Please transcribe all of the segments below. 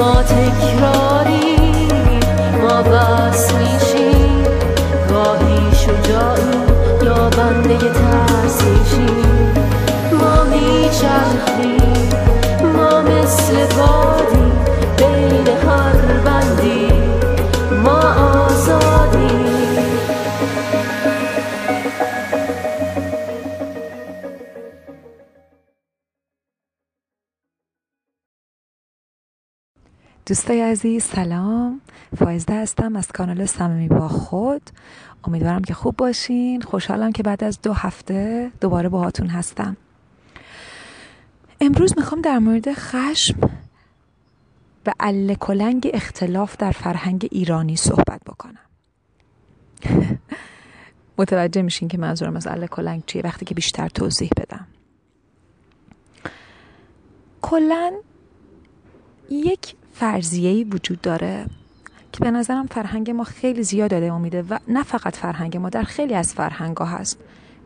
ما تکراری ما بس میشیم. گاهی شجاعی یا بنده ترس میشیم. ما میچرخیم دوستای عزیز سلام. فایزده هستم از کانال صمیمی با خود. امیدوارم که خوب باشین. خوشحالم که بعد از دو هفته دوباره باهاتون هستم. امروز می‌خوام در مورد خشم و عله کلنگ اختلاف در فرهنگ ایرانی صحبت بکنم. متوجه میشین که منظورم از عله کلنگ چیه؟ وقتی که بیشتر توضیح بدم. کلا یک فرضیه‌ای وجود داره که به نظرم فرهنگ ما خیلی زیاد داده میده و نه فقط فرهنگ ما در خیلی از فرهنگ ها هست.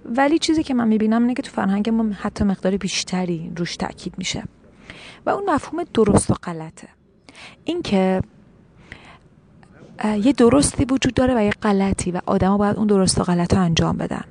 ولی چیزی که من می‌بینم اینه که تو فرهنگ ما حتی مقدار بیشتری روش تاکید میشه. و اون مفهوم درست و غلطه. اینکه یه درستی وجود داره و یه غلطی و آدما باید اون درست و غلط رو انجام بدن.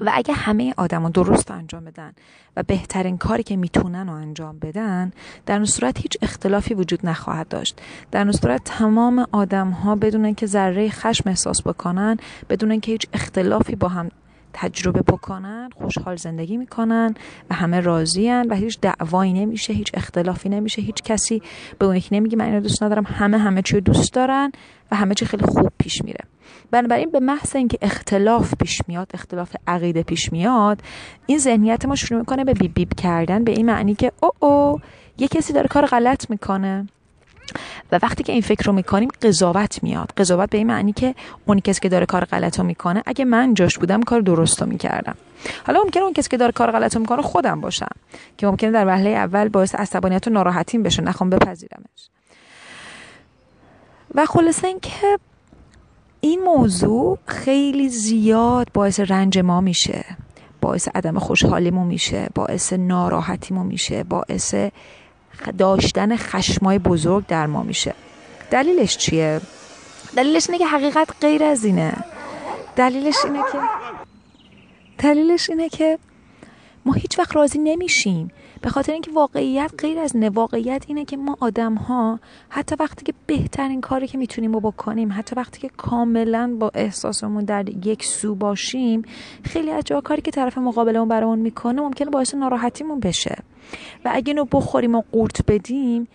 و اگه همه آدما درست انجام بدن و بهترین کاری که می‌تونن رو انجام بدن در اون صورت هیچ اختلافی وجود نخواهد داشت. در اون صورت تمام آدم ها بدون اینکه ذره خشم احساس بکنن بدون اینکه هیچ اختلافی با هم تجربه بکنن خوشحال زندگی می‌کنن و همه راضیان و هیچ دعوایی نمیشه هیچ اختلافی نمیشه هیچ کسی به اون یکی نمیگه من اینو دوست ندارم همه همه چی دوست دارن و همه چی خیلی خوب پیش میره. بنابراین به محض اینکه اختلاف پیش میاد اختلاف عقیده پیش میاد این ذهنیت ما شروع می‌کنه به بیب بیب کردن به این معنی که او او یه کسی داره کار غلط می‌کنه. و وقتی که این فکر رو می‌کنیم قضاوت میاد. قضاوت به این معنی که اون کسی که داره کار غلط رو می‌کنه اگه من جاش بودم کار درست رو می‌کردم. حالا ممکنه اون کسی که داره کار غلط رو می‌کنه خودم باشم که ممکنه در وهله اول باعث عصبانیت و ناراحتیم بشه نخوام بپذیرمش. و خلاصه اینکه این موضوع خیلی زیاد باعث رنج ما میشه باعث عدم خوشحالیمون میشه باعث ناراحتیمون میشه باعث داشتن خشمای بزرگ در ما میشه. دلیلش چیه؟ دلیلش اینه که حقیقت غیر از اینه. دلیلش اینه که دلیلش اینه که ما هیچ وقت راضی نمیشیم. به خاطر اینکه واقعیت غیر از نه واقعیت اینه که ما آدم ها حتی وقتی که بهترین کاری که می‌تونیم رو بکنیم حتی وقتی که کاملا با احساسمون در یک سو باشیم خیلی از جا کاری که طرف مقابلمون برامون می‌کنه ممکنه باعث ناراحتیمون بشه. و اگه اینو بخوریم و قورت بدیم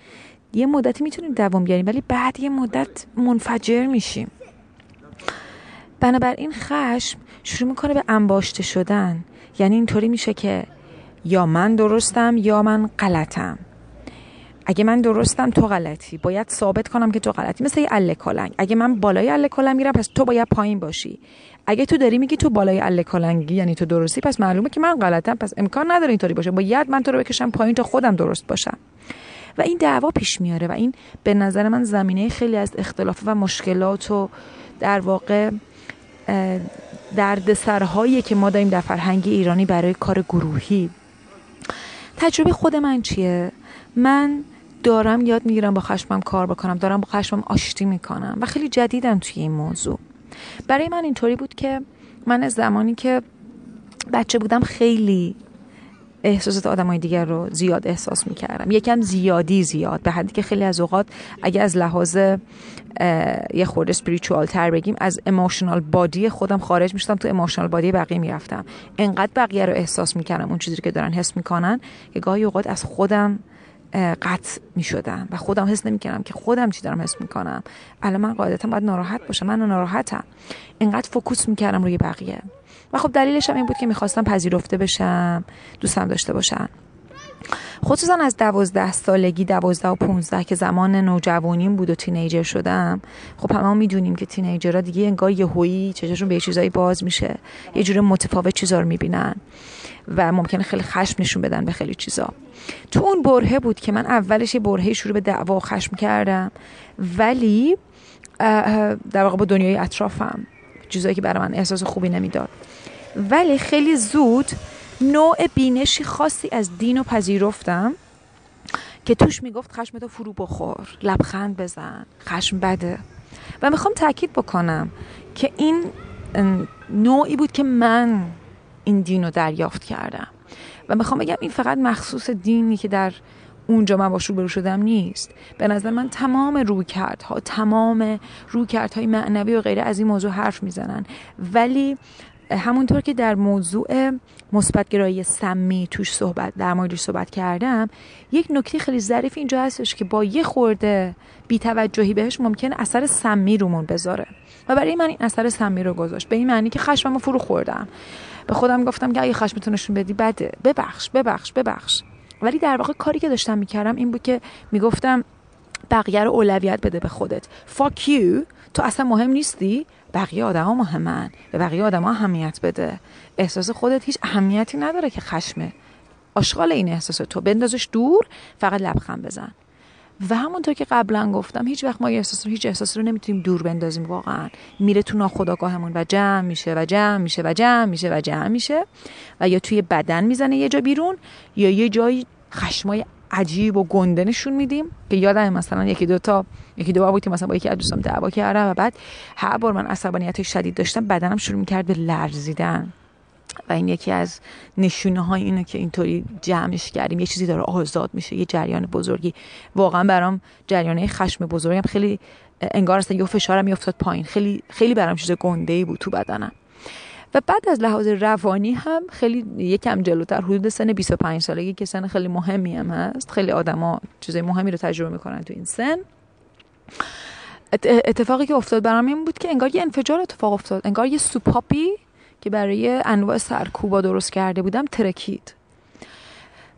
یه مدتی می‌تونیم دوام بیاریم ولی بعد یه مدت منفجر میشیم. بنابراین خشم شروع می‌کنه به انباشته شدن. یعنی اینطوری میشه که یا من درستم یا من غلطم. اگه من درستم تو غلطی. باید ثابت کنم که تو غلطی. مثل یه اله کلنگ. اگه من بالای اله کلنگ میرم پس تو باید پایین باشی. اگه تو داری میگی تو بالای اله کلنگی یعنی تو درستی پس معلومه که من غلطم. پس امکان نداره اینطوری باشه. باید من تو رو بکشم پایین تا خودم درست باشم. و این دعوا پیش میاره و این به نظر من زمینه خیلی از اختلاف و مشکلات و در واقع دردسرهایی که ما داریم در فرهنگ ایرانی برای کار گروهی. تجربه خود من چیه؟ من دارم یاد می‌گیرم با خشمم کار بکنم دارم با خشمم آشتی می‌کنم و خیلی جدیدم توی این موضوع. برای من اینطوری بود که من زمانی که بچه بودم خیلی احساسات آدم های دیگر رو زیاد احساس می‌کردم. یکم زیادی زیاد به حدی که خیلی از اوقات اگه از لحاظ یه خورده سپریچوال تر بگیم از اموشنال بادی خودم خارج می‌شدم تو اموشنال بادی بقیه می‌رفتم. انقدر بقیه رو احساس می‌کردم اون چیزی که دارن حس می‌کنن که گاهی اوقات از خودم قطع می شدم و خودم حس نمی کردم که خودم چی دارم حس می کنم الان من قاعدتا باید ناراحت باشم. من ناراحتم. اینقدر فوکوس می کردم روی بقیه. و خب دلیلش هم این بود که می‌خواستم پذیرفته بشم دوستم داشته باشن. خصوصا از دوازده سالگی دوازده و پونزده که زمان نوجوانیم بود و تینیجر شدم خب همه می‌دونیم که تینیجرها دیگه انگار یه هویی چششون به یه چیزایی باز میشه یه جوری متفاوت چیزا رو می‌بینن و ممکنه خیلی خشم نشون بدن به خیلی چیزا. تو اون برهه بود که من اولش یه برهه شروع به دعوا و خشم کردم ولی در واقع با دنیای اطرافم چیزایی که برای من احساس خوبی نمی‌داد. ولی خیلی زود نوع بینشی خاصی از دین و پذیرفتم که توش می‌گفت خشم تو فرو بخور لبخند بزن خشم بده. و می‌خوام تاکید بکنم که این نوعی بود که من این دین رو دریافت کردم. و می‌خوام بگم این فقط مخصوص دینی که در اونجا من باش روبرو شدم نیست. به نظر من تمام رویکردها تمام رویکردهای معنوی و غیره از این موضوع حرف می‌زنن. ولی همونطور که در موضوع مثبتگرایی سمی توش صحبت در موردش صحبت کردم یک نکته خیلی ظریف اینجا هستش که با یه خورده بیتوجهی بهش ممکنه اثر سمی رومون بذاره. و برای من این اثر سمی رو گذاشت. به این معنی که خشممو فرو خوردم. به خودم گفتم که اگه خشمتو نشون بدی بده. ببخش ببخش ببخش. ولی در واقع کاری که داشتم می‌کردم این بود که می‌گفتم بقیه رو اولویت بده به خودت. Fuck you. تو اصلا مهم نیستی. بقیه آدما مهمن. به بقیه آدما اهمیت بده. احساس خودت هیچ اهمیتی نداره که خشمه آشغال این احساس تو بندازش دور فقط لبخند بزن. و همونطور که قبلا گفتم هیچ وقت ما احساس رو هیچ احساس رو نمی‌تونیم دور بندازیم واقعا. میره تو ناخودآگاهمون و جمع میشه و جمع میشه و جمع میشه و جمع میشه و یا توی بدن می‌زنه یه جا بیرون یا یه جایی خشمای عجیب و گنده نشون میدیم که یادم مثلا یکی دو تا یکی دو بار بود که مثلا با یکی از دوستام دعوا کردم و بعد هر بار من عصبانیت شدید داشتم بدنم شروع می‌کرد به لرزیدن. و این یکی از نشونه های اینه که اینطوری جمعش کردیم. یه چیزی داره آزاد میشه یه جریان بزرگی. واقعا برام جریانه خشم بزرگم خیلی انگار اصلا یه فشارم میافتاد پایین. خیلی خیلی برام چیز گنده ای بود تو بدنم. و بعد از لحاظ روانی هم خیلی یکم جلوتر حدود سن 25 سالگی که سن خیلی مهمی هم هست. خیلی آدما چیزای مهمی رو تجربه می‌کنن تو این سن. اتفاقی که افتاد برام این بود که انگار یه انفجار اتفاق افتاد. انگار یه سوپاپی که برای انواع سرکوبا درست کرده بودم ترکید.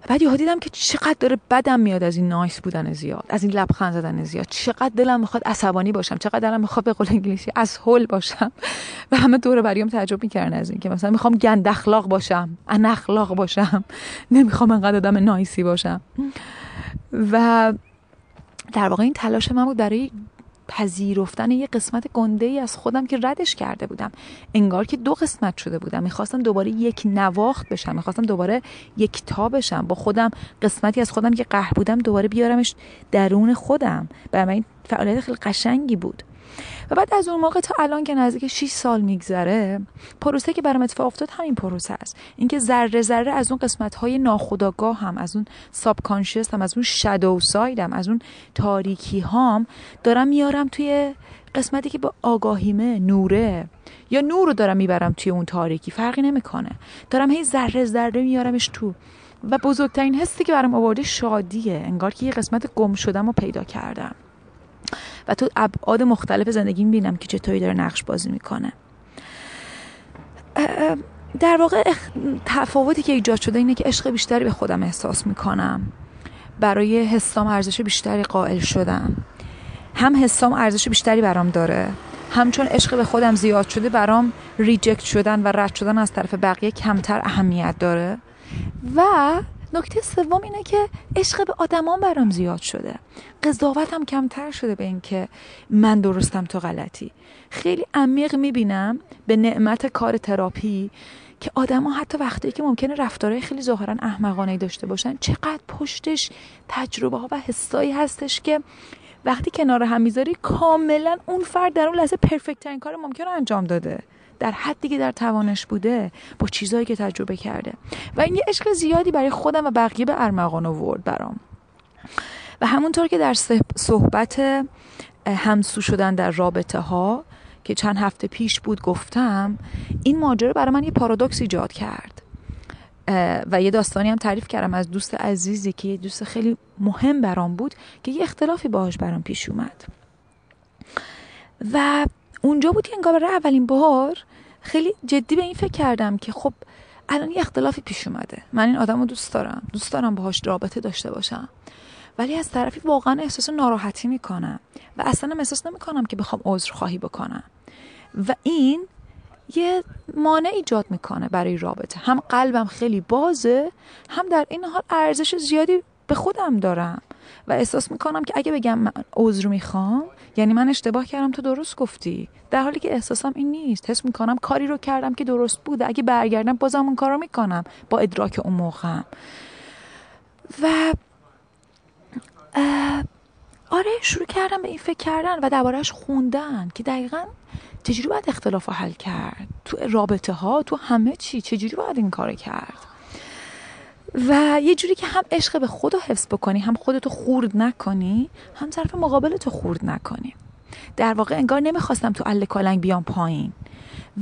بعد یهو دیدم که چقدر داره بدم میاد از این نایس بودن زیاد از این لبخند زدن زیاد. چقدر دلم می‌خواد عصبانی باشم چقدر دلم می‌خواد به قول انگلیسی از هول باشم. و همه دور بریام تعجب می‌کردن از این که مثلا می‌خوام گند اخلاق باشم ان اخلاق باشم. نمی‌خوام انقدر آدم نایسی باشم. و در واقع این تلاش من بود برای پذیرفتن یه قسمت گنده ای از خودم که ردش کرده بودم. انگار که دو قسمت شده بودم. می‌خواستم دوباره یک نواخت بشم. می‌خواستم دوباره یک تا بشم. با خودم قسمتی از خودم که قهر بودم دوباره بیارمش درون خودم. برای من فعالیت خیلی قشنگی بود. و بعد از اون موقع تا الان که نزدیک 6 سال میگذره پروسه که برام اتفاق افتاد همین پروسه است. اینکه ذره ذره از اون قسمت های ناخودآگاه هم از اون ساب هم از اون شادو سایدم از اون تاریکی هام دارم میارم توی قسمتی که با آگاهیمه نوره. یا نور رو دارم می‌برم توی اون تاریکی فرقی نمی‌کنه. دارم هی ذره ذره میارمش تو. و بزرگترین حسی که برام آورده شادیه. انگار که یه قسمت گم شدم و پیدا کردم. و تو ابعاد مختلف زندگی می‌بینم که چطوری داره نقش بازی می‌کنه. در واقع تفاوتی که ایجاد شده اینه که عشق بیشتری به خودم احساس می‌کنم. برای حسام ارزش بیشتری قائل شدم. هم حسام ارزش بیشتری برام داره همچون عشق به خودم زیاد شده برام ریجکت شدن و رد شدن از طرف بقیه کمتر اهمیت داره. و نکته سوم اینه که عشق به آدمان برام زیاد شده. قضاوتم کمتر شده به اینکه من درستم تو غلطی. خیلی عمیق می‌بینم به نعمت کار تراپی که آدما حتی وقتی که ممکنه رفتارهای خیلی ظاهرا احمقانه داشته باشن چقدر پشتش تجربه ها و حسایی هستش که وقتی کنار هم می‌ذاری کاملا اون فرد در اون لحظه پرفکت ترین کار ممکن انجام داده. در حدی که در توانش بوده با چیزهایی که تجربه کرده. و این یه عشق زیادی برای خودم و بقیه به ارمغان آورد برام. و همونطور که در صحبت همسو شدن در رابطه ها که چند هفته پیش بود گفتم این ماجرا برای من یه پارادوکس ایجاد کرد. و یه داستانی هم تعریف کردم از دوست عزیزی که یه دوست خیلی مهم برام بود که یه اختلافی باهاش برام پیش اومد. و اونجا بود که انگار برای اولین بار خیلی جدی به این فکر کردم که خب الان یه اختلافی پیش اومده. من این آدم رو دوست دارم. دوست دارم باهاش رابطه داشته باشم. ولی از طرفی واقعا احساس ناراحتی می‌کنم و اصلا احساس نمی‌کنم که بخوام عذر خواهی بکنم. و این یه مانع ایجاد می‌کنه برای رابطه. هم قلبم خیلی بازه هم در این حال ارزش زیادی به خودم دارم. و احساس می‌کنم که اگه بگم من عذر می‌خوام یعنی من اشتباه کردم تو درست گفتی. در حالی که احساسم این نیست. حس می‌کنم کاری رو کردم که درست بوده. اگه برگردم بازم اون کار رو می‌کنم. با ادراک اون موقع و آره شروع کردم به این فکر کردن و دربارهش خوندن که دقیقا چجوری باید اختلاف حل کرد؟ تو رابطه ها تو همه چی چجوری باید این کار کرد؟ و یه جوری که هم عشق به رو حفظ بکنی هم خودتو خورد نکنی هم طرف مقابل تو خورد نکنی. در واقع انگار نمی‌خواستم تو ال کالنگ بیام پایین.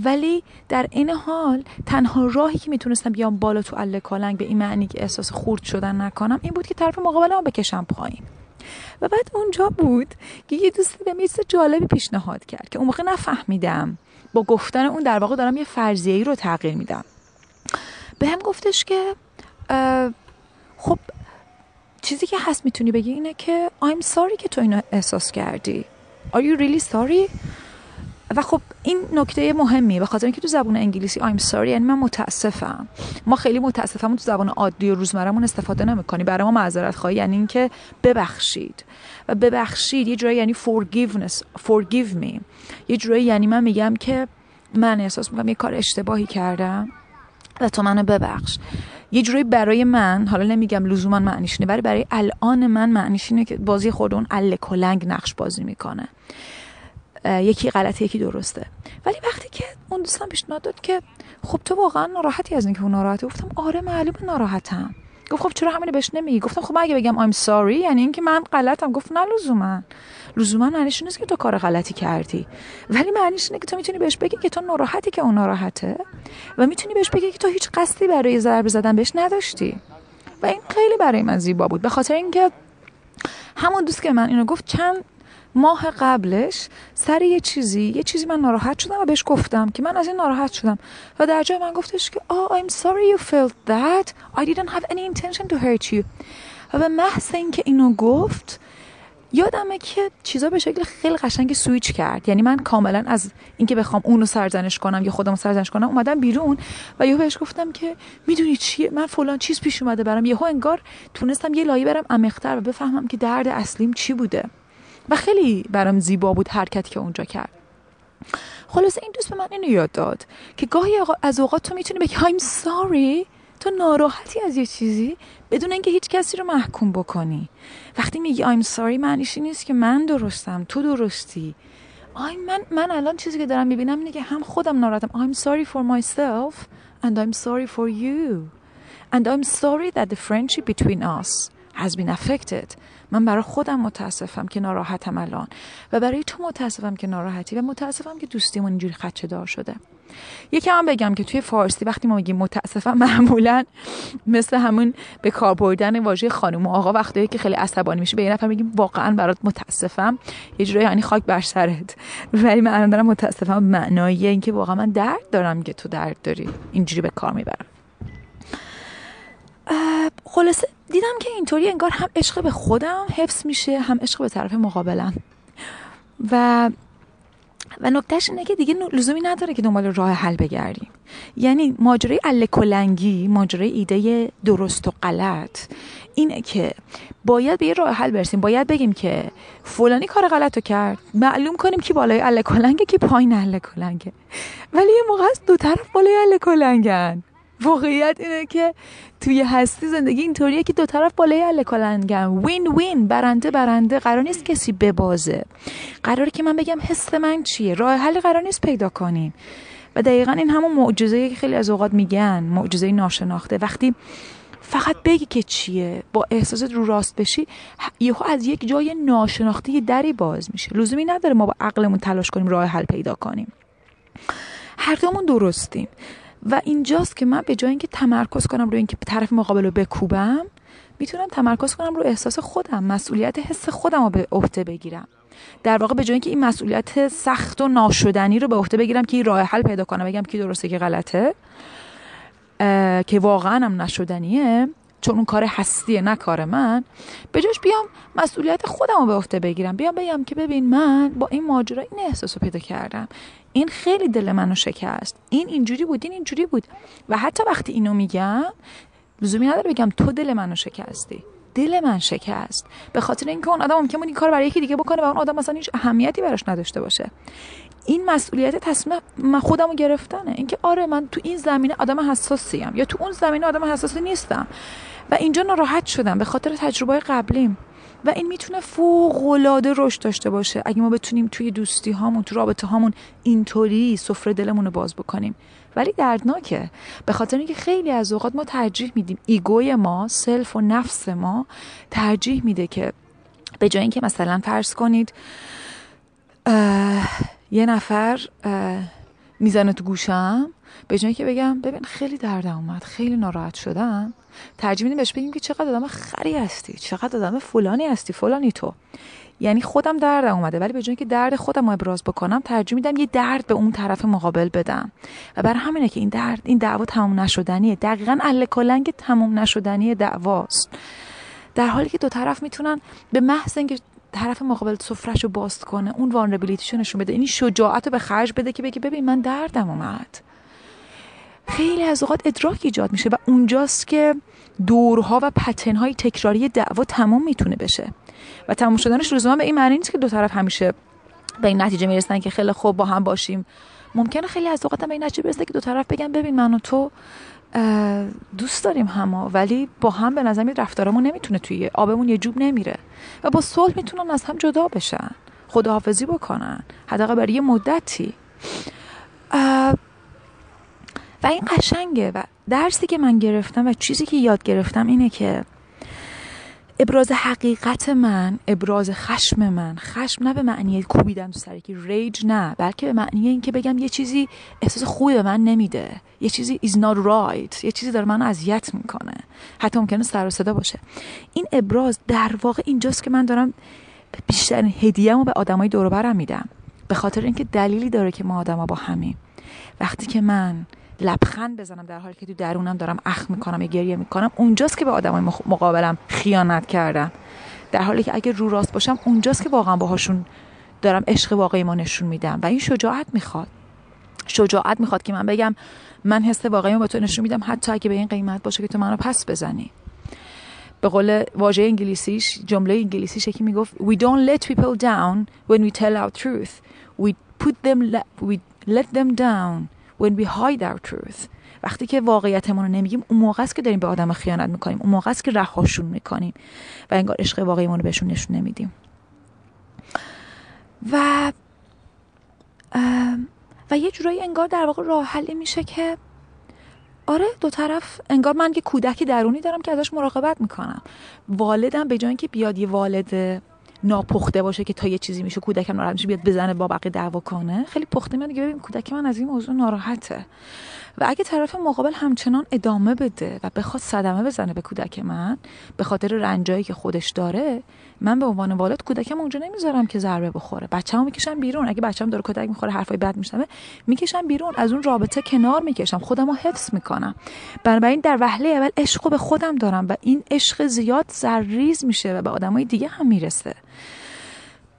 ولی در این حال تنها راهی که می‌تونستم بیام بالا تو ال کالنگ به این معنی که احساس خورد شدن نکنم این بود که طرف مقابلم بکشم پایین. و بعد اونجا بود که یه دوستی به میز جالبی پیشنهاد کرد که اون موقع نفهمیدم. با گفتن اون در واقع دارم یه فرضیه رو تغییر میدم. به هم گفتش که خب چیزی که هست می‌تونی بگی اینه که I'm sorry که تو اینو احساس کردی. Are you really sorry? و خب این نکته مهمی به خاطر اینکه تو زبان انگلیسی I'm sorry یعنی من متاسفم. ما خیلی متاسفم تو زبان عادی و روزمرهمون استفاده نمی‌کنی. برای ما معذرت خواهی یعنی اینکه ببخشید. و ببخشید یه جورایی یعنی forgiveness forgive me. یه جورایی یعنی من میگم که من احساس می‌کنم یه کار اشتباهی کردم و تو منو ببخش. یه جوری برای من حالا نمیگم لزوما معنیش اینه ولی برای الان من معنیش اینه که بازی خود اون ال کلنگ نقش بازی می‌کنه. یکی غلطه یکی درسته. ولی وقتی که اون دوستان پیشنهاد داد که خب تو واقعا ناراحتی از اینکه اون ناراحته گفتم آره معلومه ناراحتم. گفت خب چرا همینو بهش نمیگی؟ گفتم خب اگه بگم I'm sorry یعنی اینکه من غلطم. گفت نه لزوما. لزوما معنیش نیست که تو کار غلطی کردی. ولی معنیش اینه که تو می‌تونی بهش بگی که تو ناراحتی که اون ناراحته و می‌تونی بهش بگی که تو هیچ قصدی برای ضربه زدن بهش نداشتی. و این خیلی برای من زیبا بود. به خاطر اینکه همون دوست که من اینو گفت چند ماه قبلش سر یه چیزی یه چیزی من ناراحت شدم و بهش گفتم که من از این ناراحت شدم. و در جای من گفتش که oh I'm sorry you felt that. I didn't have any intention to hurt you. و به محض اینکه اینو گفت یادمه که چیزا به شکل خیلی قشنگ سویچ کرد. یعنی من کاملا از اینکه بخوام اونو سرزنش کنم یا خودمو سرزنش کنم اومدم بیرون و یهو بهش گفتم که می‌دونی چیه؟ من فلان چیز پیش اومده برام. یهو انگار تونستم یه لایه برم عمیق‌تر و بفهمم که درد اصلیم چی بوده. و خیلی برام زیبا بود حرکت که اونجا کرد. خلاصه این دوست به من اینو یاد داد که گاهی از اوقات تو می‌تونی بگی I'm sorry تو ناراحتی از یه چیزی بدون اینکه هیچ کسی رو محکوم بکنی. وقتی میگی I'm sorry معنیش نیست که من درستم تو درستی. آی من من الان چیزی که دارم می‌بینم اینه که هم خودم ناراحتم. I'm sorry for myself and I'm sorry for you. And I'm sorry that the friendship between us has been affected. من برای خودم متاسفم که ناراحتم الان. و برای تو متاسفم که ناراحتی و متاسفم که دوستیمون اینجوری خدچه دار شده. یکی هم بگم که توی فارسی وقتی ما میگیم متاسفم معمولا مثل همون به کار بردن واژه خانم و آقا وقتی که خیلی عصبانی میشه به یه نفر میگیم واقعا برات متاسفم. یه جوری یعنی خاک بر سرت. ولی من دارم متاسفم معنایی اینکه واقعا من درد دارم که تو درد داری. اینجوری به کار می‌برم. خلاصه دیدم که اینطوری انگار هم عشق به خودم حفظ میشه هم عشق به طرف مقابلم. و و نکتهش اینه که دیگه لزومی نداره که دنبال راه حل بگردیم. یعنی ماجرای ال کلنگی ماجرای ایده درست و غلط اینه که باید به یه راه حل برسیم. باید بگیم که فلانی کار غلط رو کرد. معلوم کنیم کی بالای ال کلنگه کی پایین ال کلنگه ولی یه موقع دو طرف بالای ال کلنگن واقعیت اینه که توی هستی زندگی اینطوریه که دو طرف بالای ال کلنگن وین وین برنده برنده قرار نیست کسی ببازه. قراره که من بگم حس من چیه؟ راه حل قرار نیست پیدا کنیم. و دقیقا این همون معجزه که خیلی از اوقات میگن معجزه ناشناخته. وقتی فقط بگی که چیه با احساست رو راست بشی یهو از یک جای ناشناخته یه دری باز میشه. لزومی نداره ما با عقلمون تلاش کنیم راه حل پیدا کنیم. هر دومون درستیم. و اینجاست که من به جای اینکه تمرکز کنم روی اینکه طرف مقابل رو بکوبم می‌تونم تمرکز کنم رو احساس خودم مسئولیت حس خودم رو به عهده بگیرم. در واقع به جای اینکه این مسئولیت سخت و ناشدنی رو به عهده بگیرم که این راه حل پیدا کنم بگم که درسته که غلطه که واقعا هم نشدنیه چون اون کار هستیه نه کار من. به جاش بیام مسئولیت خودم رو به عهده بگیرم. بیام بگم که ببین من با این ماجرا این احساس رو پیدا کردم. این خیلی دل منو شکست. این اینجوری بود این اینجوری بود. و حتی وقتی اینو میگم لزومی نداره بگم تو دل منو شکستی. دل من شکست. به خاطر اینکه اون آدم ممکن بود این کار برای یکی دیگه بکنه و اون آدم مثلا هیچ اهمیتی براش نداشته باشه. این مسئولیت تصمیم من خودم رو گرفتنه. اینکه آره من تو این زمینه آدم حساسیم یا تو اون زمینه آدم حساسی نیستم. و اینجا ناراحت شدم به خاطر تجربه قبلیم. و این می‌تونه فوق العاده رشد داشته باشه. اگه ما بتونیم توی دوستی هامون تو رابطه هامون اینطوری سفره دلمون رو باز بکنیم. ولی دردناکه. به خاطر اینکه خیلی از اوقات ما ترجیح میدیم ego ی ما self و نفس ما ترجیح میده که به جای اینکه مثلا فرض کنید یه نفر می‌زنه تو گوشم به جایی که بگم ببین خیلی دردم اومد خیلی ناراحت شدم. میدیم بهش بگیم که چقدر آدم خری هستی چقدر آدم فلانی هستی فلانی تو. یعنی خودم دردم اومده ولی به جای که درد خودم رو ابراز بکنم ترجیح میدم یه درد به اون طرف مقابل بدم. و برای همینه که این درد این دعوا تموم نشدنیه. دقیقا اله کلنگ تموم نشدنی دعواست. در حالی که دو طرف می‌تونن به محض اینکه طرف مقابل سفرش رو باز کنه اون وانربیلیتیشو نشون بده. این شجاعت رو به خرج بده که بگی ببین من دردم اومد. خیلی از اوقات ادراک ایجاد میشه و اونجاست که دورها و پتنهای تکراری دعوا تمام می‌تونه بشه. و تمام شدنش لزوما به این معنی نیست که دو طرف همیشه به این نتیجه می‌رسن که خیلی خوب با هم باشیم. ممکنه خیلی از اوقات به این نتیجه برسه که دو طرف بگن ببین من و تو دوست داریم هما ولی با هم به نظر رفتارمون نمی‌تونه توی آبمون یه جوب نمیره و با صلح می‌تونن از هم جدا بشن خداحافظی بکنن حداقل برای یه مدتی. و این قشنگه و درسی که من گرفتم و چیزی که یاد گرفتم اینه که ابراز حقیقت من ابراز خشم من. خشم نه به معنی کوبیدن تو سری که ریج نه بلکه به معنی اینکه بگم یه چیزی احساس خوبی به من نمیده. یه چیزی is not right. یه چیزی داره من اذیت می‌کنه. حتی ممکنه سر و صدا باشه. این ابراز در واقع اینجاست که من دارم بیشتر هدیه‌مو به آدمای دور برم میدم. به خاطر اینکه دلیلی داره که ما آدما با همیم. وقتی که من لبخند بزنم در حالی که تو درونم دارم اخ می‌کنم یا گریه می‌کنم. اونجاست که به آدمای مقابلم خیانت کردم در حالی که اگه رو راست باشم اونجاست که واقعا باهاشون دارم عشق واقعی ما نشون میدم. و این شجاعت می‌خواد. شجاعت می‌خواد که من بگم من حس واقعی با تو نشون میدم حتی اگه به این قیمت باشه که تو منو پس بزنی. به قول واژه انگلیسیش جمله انگلیسیش یکی می‌گفت we don't let people down when we tell our truth. We put them we let them down when we hide our truth. وقتی که واقعیتمون رو نمیگیم اون موقع است که داریم به آدم خیانت می‌کنیم. اون موقع است که رهاشون می‌کنیم. و انگار عشق واقعیمون رو بهشون نشون نمیدیم. و و یه جورایی انگار در واقع راه حلی میشه که آره دو طرف انگار من یه کودکی درونی دارم که ازش مراقبت می‌کنم. والدم به جای اینکه بیاد یه والد ناپخته باشه که تا یه چیزی میشه کودکم ناراحت میشه بیاد بزنه با بقیه دعوا کنه. خیلی پخته میاد ببین کودک من از این موضوع ناراحته. و اگه طرف مقابل همچنان ادامه بده و بخواد صدمه بزنه به کودک من به خاطر رنجایی که خودش داره من به عنوان والد کودکم اونجا نمی‌ذارم که ضربه بخوره. بچه‌مو می‌کشم بیرون. اگه بچه‌م داره کودک می‌خوره حرفای بد میشنوه می‌کشم بیرون. از اون رابطه کنار می‌کشم. خودم رو حفظ می‌کنم. بنابراین در وهله اول عشق به خودم دارم و این عشق زیاد زرریز میشه و به آدمای دیگه هم می‌رسه.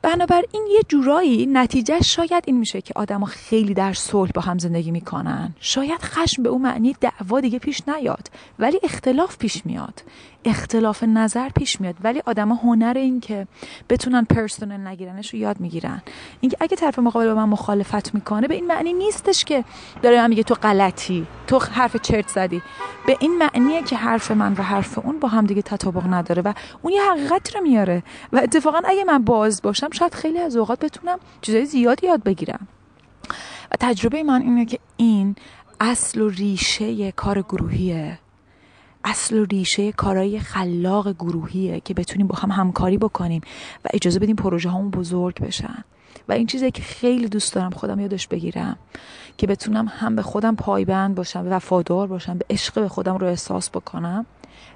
بنابراین یه جورایی نتیجه شاید این میشه که آدما خیلی در صلح با هم زندگی می‌کنن. شاید خشم به اون معنی دعوا دیگه پیش نیاد ولی اختلاف پیش میاد. اختلاف نظر پیش میاد. ولی آدما هنر این که بتونن پرسونل نگیرنش رو یاد می‌گیرن. اینکه اگه طرف مقابل با من مخالفت می‌کنه به این معنی نیستش که داره من میگه تو غلطی تو حرف چرت زدی. به این معنیه که حرف من و حرف اون با هم دیگه تطابق نداره و اون یه حقیقت رو میاره. و اتفاقا اگه من باز باشم شاید خیلی از اوقات بتونم چیزای زیادی یاد بگیرم. و تجربه من اینه که این اصل و ریشه کار گروهیه. اصل و ریشه کارهای خلاق گروهیه که بتونیم با هم همکاری بکنیم و اجازه بدیم پروژه همون بزرگ بشن. و این چیزی که خیلی دوست دارم خودم یادش بگیرم که بتونم هم به خودم پایبند باشم وفادار باشم به عشق به خودم رو احساس بکنم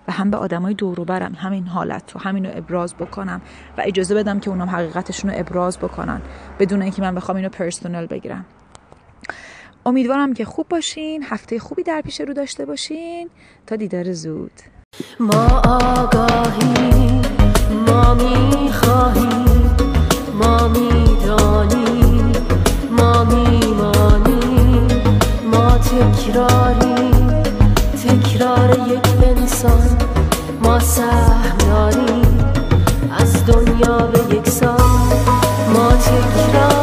و هم به آدمای دور برم همین حالت رو همین رو ابراز بکنم و اجازه بدم که اونم حقیقتشون رو ابراز بکنن بدون اینکه من بخوام اینو پرسونل بگیرم. امیدوارم که خوب باشین هفته خوبی در پیش رو داشته باشین. تا دیدار زود. ما آگاهی ما می‌خواهیم ما می‌دانیم ما میمانیم ما تکراری تکرار یک انسان ما سهم داریم. از دنیا به یک سان ما تکراری